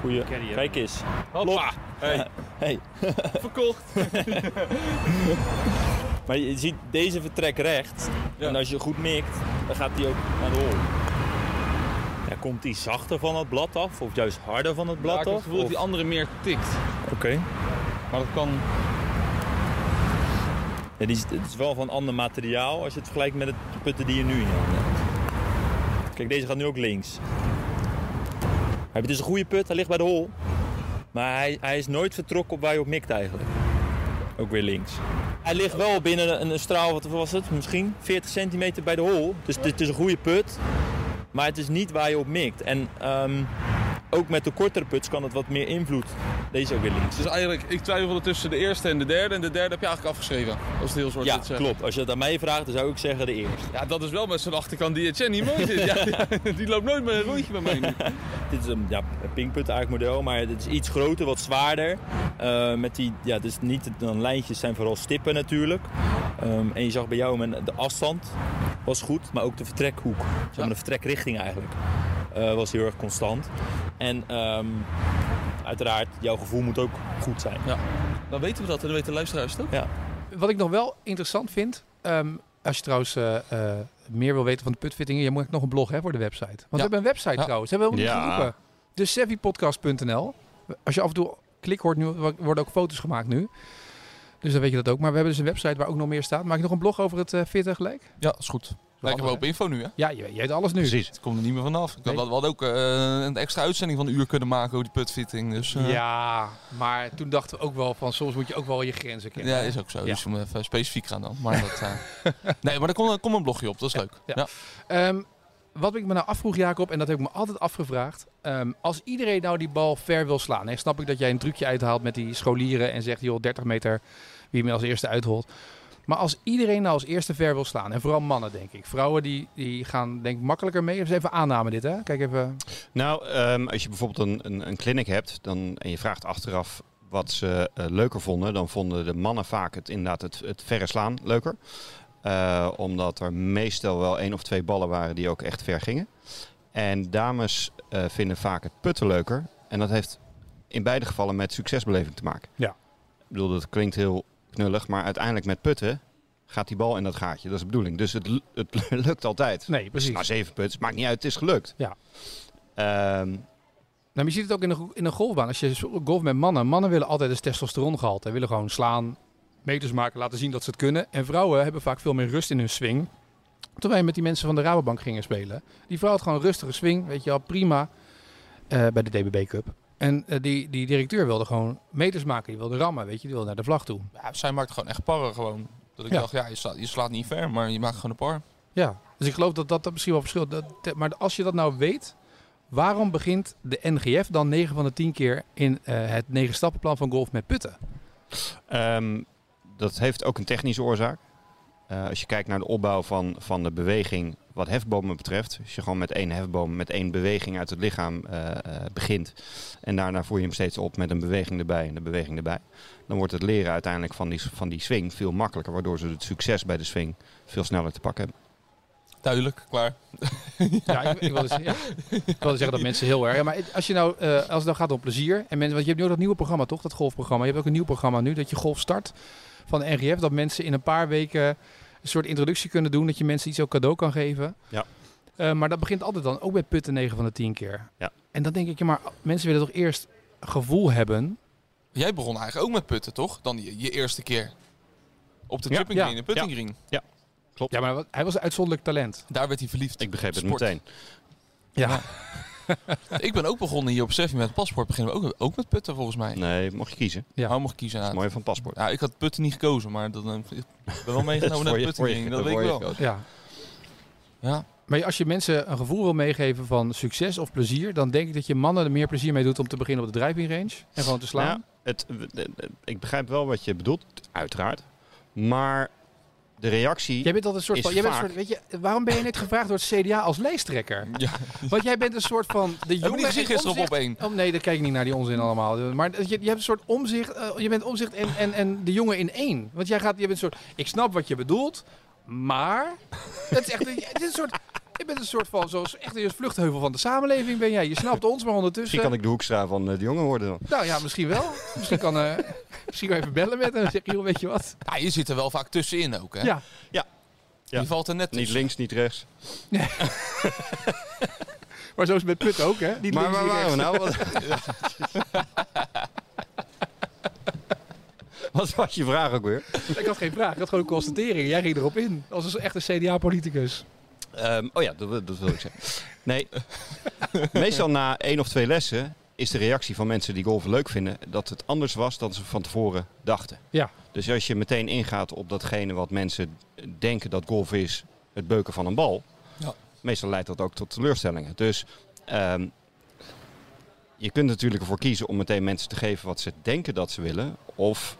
Goeie. Kijk eens. Hoppa. Hey, Hey. verkocht. Maar je ziet, deze vertrekt recht. Ja. En als je goed mikt, dan gaat die ook naar de hol. Ja, komt die zachter van het blad af? Of juist harder van het Ja, blad ik heb af? het gevoel dat die andere meer tikt. Oké. Maar dat kan... Die is, het is wel van ander materiaal als je het vergelijkt met het putten die je nu in hebt. Kijk, deze gaat nu ook links. Hij heeft dus een goede put, hij ligt bij de hol. Maar hij, hij is nooit vertrokken op waar je op mikt eigenlijk. Ook weer links. Hij ligt wel binnen een, straal, wat was het? Misschien 40 centimeter bij de hol. Dus het is een goede put. Maar het is niet waar je op mikt. En ehm, ook met de kortere puts kan het wat meer invloed. Deze ook weer links. Dus eigenlijk, ik twijfelde tussen de eerste en de derde. En de derde heb je eigenlijk afgeschreven. Als het heel zwart Ja, klopt. Als je dat aan mij vraagt, dan zou ik zeggen de eerste. Ja, dat is wel met zo'n achterkant die Etienne niet mooi zit. Ja, die loopt nooit meer een rondje bij mij nu. Dit is een ja, pinkput eigenlijk model, maar het is iets groter, wat zwaarder. Eh, met die, ja, dus niet dan lijntjes zijn vooral stippen natuurlijk. Ehm, en je zag bij jou met de afstand was goed, maar ook de vertrekhoek, zeg maar de vertrekrichting eigenlijk, was heel erg constant. En ehm, uiteraard, jouw gevoel moet ook goed zijn. Dan weten we dat en dan weten de luisteraars het ook. Ja. Wat ik nog wel interessant vind, ehm, als je trouwens eh, eh, meer wil weten van de putfittingen, je moet nog een blog hè, voor de website. Want we hebben een website Ja. trouwens, hebben we ook niet Ja. geroepen. De savvypodcast.nl. Als je af en toe klik hoort, nu worden ook foto's gemaakt nu. Dus dan weet je dat ook. Maar we hebben dus een website waar ook nog meer staat. Maak je nog een blog over het eh, fitten gelijk? Ja, is goed. Lekker handig, wel op info nu, hè? Ja, je, je weet alles nu. Precies. Het komt er niet meer vanaf. Ik Nee. had, we hadden ook eh, een extra uitzending van een uur kunnen maken over die putfitting. Dus, eh, Ja, maar toen dachten we ook wel van soms moet je ook wel je grenzen kennen. Ja, is ook zo. Ja. Dus we moeten even specifiek gaan dan. Maar dat, eh, nee, maar er komt, een blogje op. Dat is leuk. ja. Ja. Ehm, wat ik me nou afvroeg, Jacob, en dat heb ik me altijd afgevraagd. ehm, als iedereen nou die bal ver wil slaan. Hè, snap ik dat jij een trucje uithaalt met die scholieren en zegt, joh, 30 meter, wie hem als eerste uitholt. Maar als iedereen nou als eerste ver wil slaan, en vooral mannen denk ik. Vrouwen die, die gaan denk ik makkelijker mee. Even even aanname dit hè. Kijk even. Nou, ehm, als je bijvoorbeeld een, een, een clinic hebt dan, en je vraagt achteraf wat ze eh, leuker vonden, dan vonden de mannen vaak het, inderdaad het, het verre slaan leuker. Eh, omdat er meestal wel één of twee ballen waren die ook echt ver gingen. En dames eh, vinden vaak het putten leuker. En dat heeft in beide gevallen met succesbeleving te maken. Ja. Ik bedoel, dat klinkt heel knullig, maar uiteindelijk met putten gaat die bal in dat gaatje. Dat is de bedoeling. Dus het, het lukt altijd. Nee, precies. Na zeven puts, maakt niet uit, het is gelukt. Ja. Ehm, Nou, je ziet het ook in een, in een golfbaan. Als je golf met mannen. Mannen willen altijd een testosterongehalte. willen gewoon slaan, meters maken, laten zien dat ze het kunnen. En vrouwen hebben vaak veel meer rust in hun swing. Toen wij met die mensen van de Rabobank gingen spelen. Die vrouw had gewoon een rustige swing, weet je wel, prima. eh, bij de DBB Cup. En eh, die, die directeur wilde gewoon meters maken. Die wilde rammen, weet je. Die wilde naar de vlag toe. Ja, zij maakt gewoon echt parren gewoon. Dat ik Ja. dacht, ja, je slaat, je slaat niet ver, maar je maakt gewoon een par. Ja, dus ik geloof dat dat, dat misschien wel verschilt. Dat, maar als je dat nou weet, waarom begint de NGF dan 9 van de 10 keer in eh, het 9 stappenplan van golf met putten? Ehm, dat heeft ook een technische oorzaak. Eh, als je kijkt naar de opbouw van, van de beweging wat hefbomen betreft. Als je gewoon met één hefboom, met één beweging uit het lichaam eh, eh, begint. En daarna voer je hem steeds op met een beweging erbij en een beweging erbij. Dan wordt het leren uiteindelijk van die, van die swing veel makkelijker. Waardoor ze het succes bij de swing veel sneller te pakken hebben. Duidelijk, klaar. Ja, ik, ik, wilde, zeggen- ja. ik wilde zeggen dat mensen heel erg. Ja, maar als, je nou, eh, als het nou gaat om plezier. En mensen, want je hebt nu ook dat nieuwe programma, toch? Dat golfprogramma. Je hebt ook een nieuw programma nu dat je golf start van de NGF. Dat mensen in een paar weken een soort introductie kunnen doen. Dat je mensen iets ook cadeau kan geven. Ja. Eh, maar dat begint altijd dan ook bij putten 9 van de 10 keer. Ja. En dan denk ik, ja, maar mensen willen toch eerst gevoel hebben. Jij begon eigenlijk ook met putten, toch? Dan je, je eerste keer. Op de Ja. chipping Ja. green, de putting green. Ja, maar wat- hij was een uitzonderlijk talent. Daar werd hij verliefd. Ik begreep het Sport. meteen. Ja. Ik ben ook begonnen hier op Seffi met het paspoort. Beginnen we ook, ook met putten volgens mij. Nee, mocht je kiezen. Ja. Hou mocht ik kiezen. Dat Ja, is mooi van paspoort. ja, ik had putten niet gekozen, maar dat, eh, ik ben wel meegenomen naar de green. Dat weet ik wel. gekozen. ja. Ja. Maar als je mensen een gevoel wil meegeven van succes of plezier, dan denk ik dat je mannen er meer plezier mee doet om te beginnen op de driving range en gewoon te slaan. Nou, het, ik begrijp wel wat je bedoelt, uiteraard. Maar de reactie... Jij bent altijd een soort van. Jij bent een soort, weet je, waarom ben je net gevraagd door het CDA als lijsttrekker? Ja. Want jij bent een soort van. De jongen niet gezien en gisteren op één? Oh nee, daar kijk ik niet naar die onzin allemaal. Maar je, je hebt een soort omzicht. eh, je bent omzicht en, en, en de jongen in één. Want jij gaat. Je bent een soort. Ik snap wat je bedoelt, maar. Het is echt. een- Het is een soort. Je bent een soort van. Zoals echt een vluchtheuvel van de samenleving ben jij. Je snapt ons, maar ondertussen. Misschien kan ik de hoekstra van eh, de jongen worden dan. Nou ja, misschien wel. Misschien kan. eh misschien kan je even bellen met hem en zeggen: joh, weet je wat? Ja, je zit er wel vaak tussenin ook, hè? Ja. Ja. Je valt er net Niet tussen. links, niet rechts. Maar zo is het met Put ook, hè? Niet Maar links, waar niet waren nou? Wat- Wat was je vraag ook weer? Ik had geen vraag, ik had gewoon een constatering. Jij ging erop in. Als een echte CDA-politicus. Ehm, oh ja, dat, wil- dat wil ik zeggen. Nee, meestal na één of twee lessen is de reactie van mensen die golven leuk vinden dat het anders was dan ze van tevoren dachten. Ja. Dus als je meteen ingaat op datgene wat mensen denken dat golf is, het beuken van een bal, Ja. meestal leidt dat ook tot teleurstellingen. Dus ehm, je kunt natuurlijk ervoor kiezen om meteen mensen te geven wat ze denken dat ze willen. Of,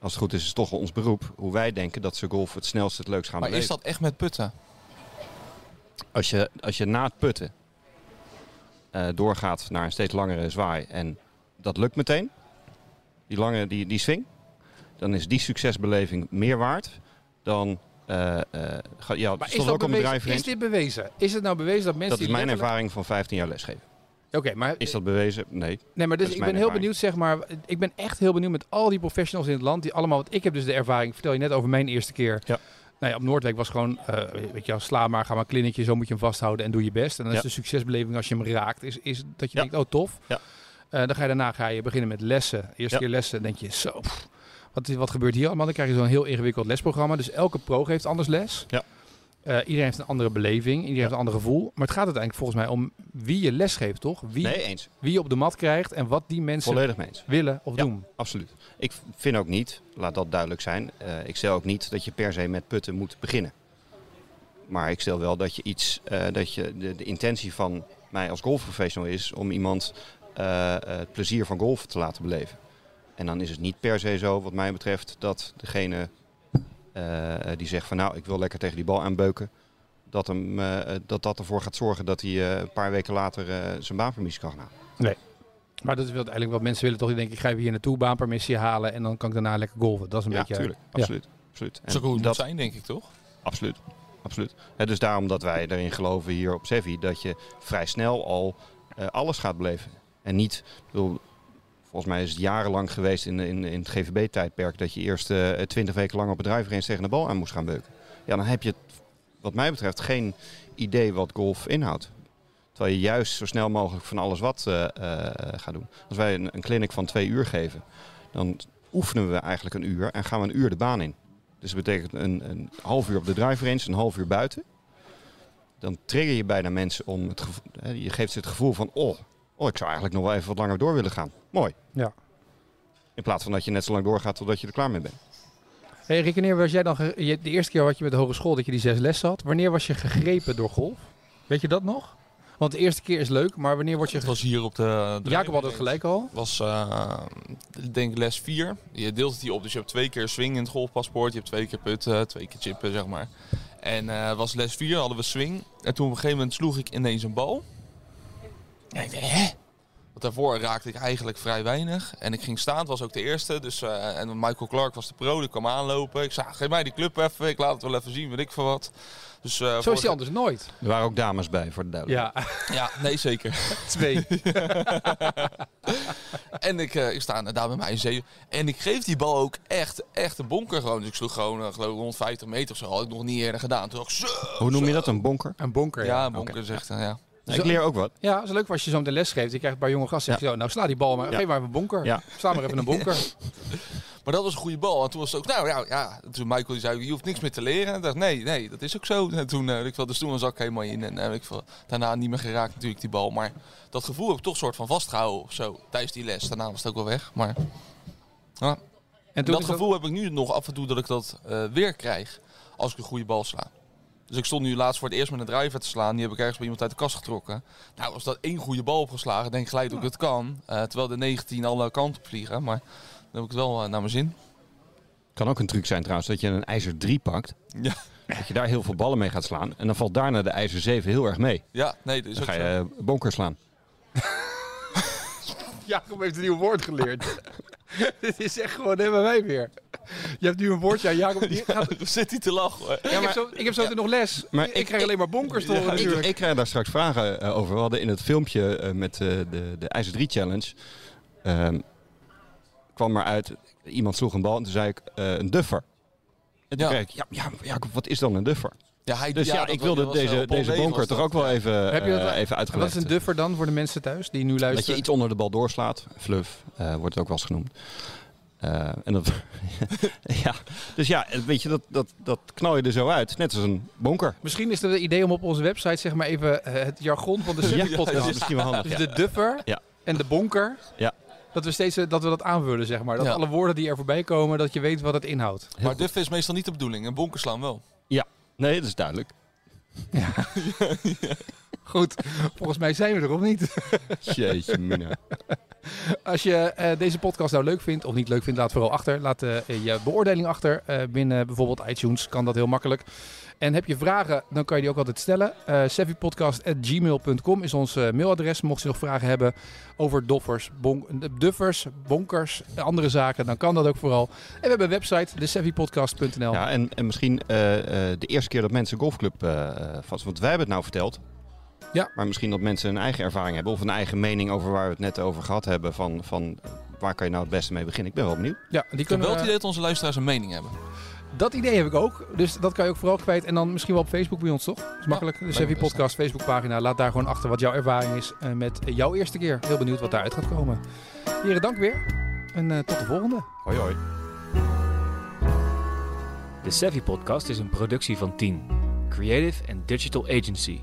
als het goed is, is het toch ons beroep, hoe wij denken dat ze golf het snelst het leukst gaan Maar beleven. is dat echt met putten? Als je, als je na het putten eh, doorgaat naar een steeds langere zwaai en dat lukt meteen, die lange die, die swing, dan is die succesbeleving meer waard dan. eh eh ga- ja, Maar is, dat ook bewezen? is dit bewezen? Is het nou bewezen dat mensen Dat is mijn letterlijk- ervaring van 15 jaar lesgeven. Oké, maar, Is dat bewezen? Nee. nee, maar dus ik ben heel benieuwd, zeg maar. Ik ben echt heel benieuwd met al die professionals in het land. Die allemaal, want ik heb dus de ervaring, vertel je net over mijn eerste keer. Ja. Nou ja, op Noordwijk was gewoon, eh, weet je wel, sla maar, ga maar een kliniekje, zo moet je hem vasthouden en doe je best. En dan Ja. is de succesbeleving als je hem raakt, is, is dat je denkt, oh tof. Ja. Eh, dan ga je daarna ga je beginnen met lessen. Eerste keer lessen, denk je, zo, pff, wat, wat gebeurt hier allemaal? Dan krijg je zo'n heel ingewikkeld lesprogramma. Dus elke pro geeft anders les. Ja. Eh, iedereen heeft een andere beleving, iedereen heeft een ander gevoel. Maar het gaat uiteindelijk volgens mij om wie je les geeft, toch? Wie, Nee, eens. wie je op de mat krijgt en wat die mensen Volledig willen of doen. Absoluut. Ik vind ook niet, laat dat duidelijk zijn, eh, ik stel ook niet dat je per se met putten moet beginnen. Maar ik stel wel dat je iets, eh, dat je de, intentie van mij als golfprofessional is om iemand eh, het plezier van golf te laten beleven. En dan is het niet per se zo, wat mij betreft, dat degene die zegt van nou, ik wil lekker tegen die bal aanbeuken, dat, hem, dat dat ervoor gaat zorgen dat hij een paar weken later zijn baanpermissie kan gaan halen. Maar dat is wel uiteindelijk wat mensen willen toch. Die denken, ik ga even hier naartoe, baanpermissie halen en dan kan ik daarna lekker golven. Dat is een Ja, beetje... tuurlijk. ja. Absoluut. absoluut. Ook hoe het dat, moet zijn, denk ik, toch? Absoluut. Absoluut. Hè, dus daarom dat wij erin geloven hier op Sevi dat je vrij snel al eh, alles gaat beleven. En niet, bedoel, volgens mij is het jarenlang geweest in, in, in het GVB-tijdperk dat je eerst eh, twintig weken lang op eens tegen de bal aan moest gaan beuken. Ja, dan heb je, wat mij betreft, geen idee wat golf inhoudt. Terwijl je juist zo snel mogelijk van alles wat eh, eh, gaat doen. Als wij een, een clinic van twee uur geven, dan oefenen we eigenlijk een uur en gaan we een uur de baan in. Dus dat betekent een, een half uur op de drive range, een half uur buiten. Dan trigger je bijna mensen om het gevoel, je geeft ze het gevoel van, oh, oh, ik zou eigenlijk nog wel even wat langer door willen gaan. Mooi. Ja. In plaats van dat je net zo lang doorgaat totdat je er klaar mee bent. Hey Rick, wanneer was jij dan... De eerste keer wat je met de hogeschool dat je die zes lessen had. Wanneer was je gegrepen door golf? Weet je dat nog? Want de eerste keer is leuk, maar wanneer word je... Het was hier op de... de Jacob had het gelijk al. was ik denk les 4. Je deelt het hier op, dus je hebt twee keer swing in het golfpaspoort. Je hebt twee keer putten, twee keer chippen, zeg maar. En eh was les 4, hadden we swing. En toen op een gegeven moment sloeg ik ineens een bal. En ik dacht, hè? Want daarvoor raakte ik eigenlijk vrij weinig. En ik ging staan, het was ook de eerste. Dus, eh, en Michael Clark was de pro, die kwam aanlopen. Ik zei, "Ah, geef mij die club even, ik laat het wel even zien, weet ik veel wat. Dus, eh, Zo is hij anders nooit. Er waren ook dames bij, voor de duidelijkheid. Ja, Ja, nee zeker. twee. En ik, eh, ik sta daar met mijn zeven. En ik geef die bal ook echt, echt een bonker gewoon. Dus ik sloeg gewoon uh, geloof ik, rond 50 meter of zo. Had ik nog niet eerder gedaan. Toen dacht ik, zo. Hoe noem je dat, een bonker? Een bonker, Ja, ja. een bonker zegt hij, ja. ik leer ook wat. Ja, dat is leuk als je zo meteen les geeft. Je krijgt een paar jonge gasten. Ja. zeg je zo, nou sla die bal maar. Ja. Geef maar even een bonker. Ja. Sla maar even een bonker. Maar dat was een goede bal. En toen was het ook, nou ja, ja. Toen Michael die zei, je hoeft niks meer te leren. Ik dacht, nee, nee, dat is ook zo. En toen, eh, ik veel, dus toen zak ik helemaal in. En eh, ik veel, daarna niet meer geraakt natuurlijk die bal. Maar dat gevoel heb ik toch soort van vastgehouden of zo. Tijdens die les. Daarna was het ook wel weg. Maar ja, En dat gevoel heb ik nu nog af en toe dat ik dat eh, weer krijg. Als ik een goede bal sla. Dus ik stond nu laatst voor het eerst met een driver te slaan. Die heb ik ergens bij iemand uit de kast getrokken. Nou, als dat één goede bal opgeslagen, denk ik gelijk dat ik het kan. Terwijl de 19 alle kanten vliegen. Maar heb ik het wel eh, naar mijn zin. Kan ook een truc zijn trouwens, dat je een ijzer 3 pakt. Ja, Dat je daar heel veel ballen mee gaat slaan. En dan valt daarna de ijzer 7 heel erg mee. ja nee, dat is Dan ook ga je eh, bonker slaan. Jacob heeft een nieuw woord geleerd. Dit is echt gewoon helemaal wij weer. Je hebt nu een woordje aan Jacob. Die gaat, Zit hij te lachen hoor. ik, heb zo, ik heb zo nog les. Maar ik, ik- krijg alleen maar bonkers Ik, natuurlijk. ik krijg daar straks vragen eh, over. We hadden in het filmpje met eh, de, de IJzer 3 Challenge... ehm, kwam maar uit, iemand sloeg een bal en toen zei ik eh, een duffer. En toen Ja. kreeg ik, ja, ja, Jacob, wat is dan een duffer? Ja, hij, Dus ja, dat ik wilde dat was, eh, deze, deze bonker toch dat. ook wel even, Heb je dat- eh, even Wat uitgelegd. is een duffer dan voor de mensen thuis die nu Dat luisteren? je iets onder de bal doorslaat. Fluff eh, wordt het ook wel eens genoemd. Eh, en dat, ja, dus ja, weet je, dat, dat, dat knal je er zo uit. Net als een bonker. Misschien is het een idee om op onze website zeg maar even het jargon van de Ja, Super dat is misschien wel handig. Dus Ja. de duffer Ja. en de bonker. Ja. Dat we steeds eh, dat we dat aanvullen zeg maar. Dat Ja. alle woorden die er voorbij komen, dat je weet wat het inhoudt. Maar duff is meestal niet de bedoeling. Een bonker slaan wel. Nee, dat is duidelijk. Goed, volgens mij zijn we er of niet. Jeetje, mina. Als je eh, deze podcast nou leuk vindt of niet leuk vindt, laat vooral achter. Laat eh, je beoordeling achter. Eh, binnen bijvoorbeeld iTunes kan dat heel makkelijk. En heb je vragen, dan kan je die ook altijd stellen. Savvypodcast.gmail.com is ons mailadres. Mocht je nog vragen hebben over doffers, duffers, bonkers, andere zaken, dan kan dat ook vooral. En we hebben een website, de. Ja, en, en misschien de eerste keer dat mensen golfclub vast... Want wij hebben het nou verteld. Ja. Maar misschien dat mensen een eigen ervaring hebben. Of een eigen mening over waar we het net over gehad hebben. Van, van waar kan je nou het beste mee beginnen. Ik ben wel benieuwd. Ja, die kunnen wel we- het idee dat onze luisteraars een mening hebben. Dat idee heb ik ook. Dus dat kan je ook vooral kwijt. En dan misschien wel op Facebook bij ons, toch? Dat is makkelijk. De best. Podcast Facebookpagina. Laat daar gewoon achter wat jouw ervaring is eh, met jouw eerste keer. Heel benieuwd wat daaruit gaat komen. Heren, dank weer. En eh, tot de volgende. Hoi hoi. De Savvy Podcast is een productie van 10, Creative and Digital Agency.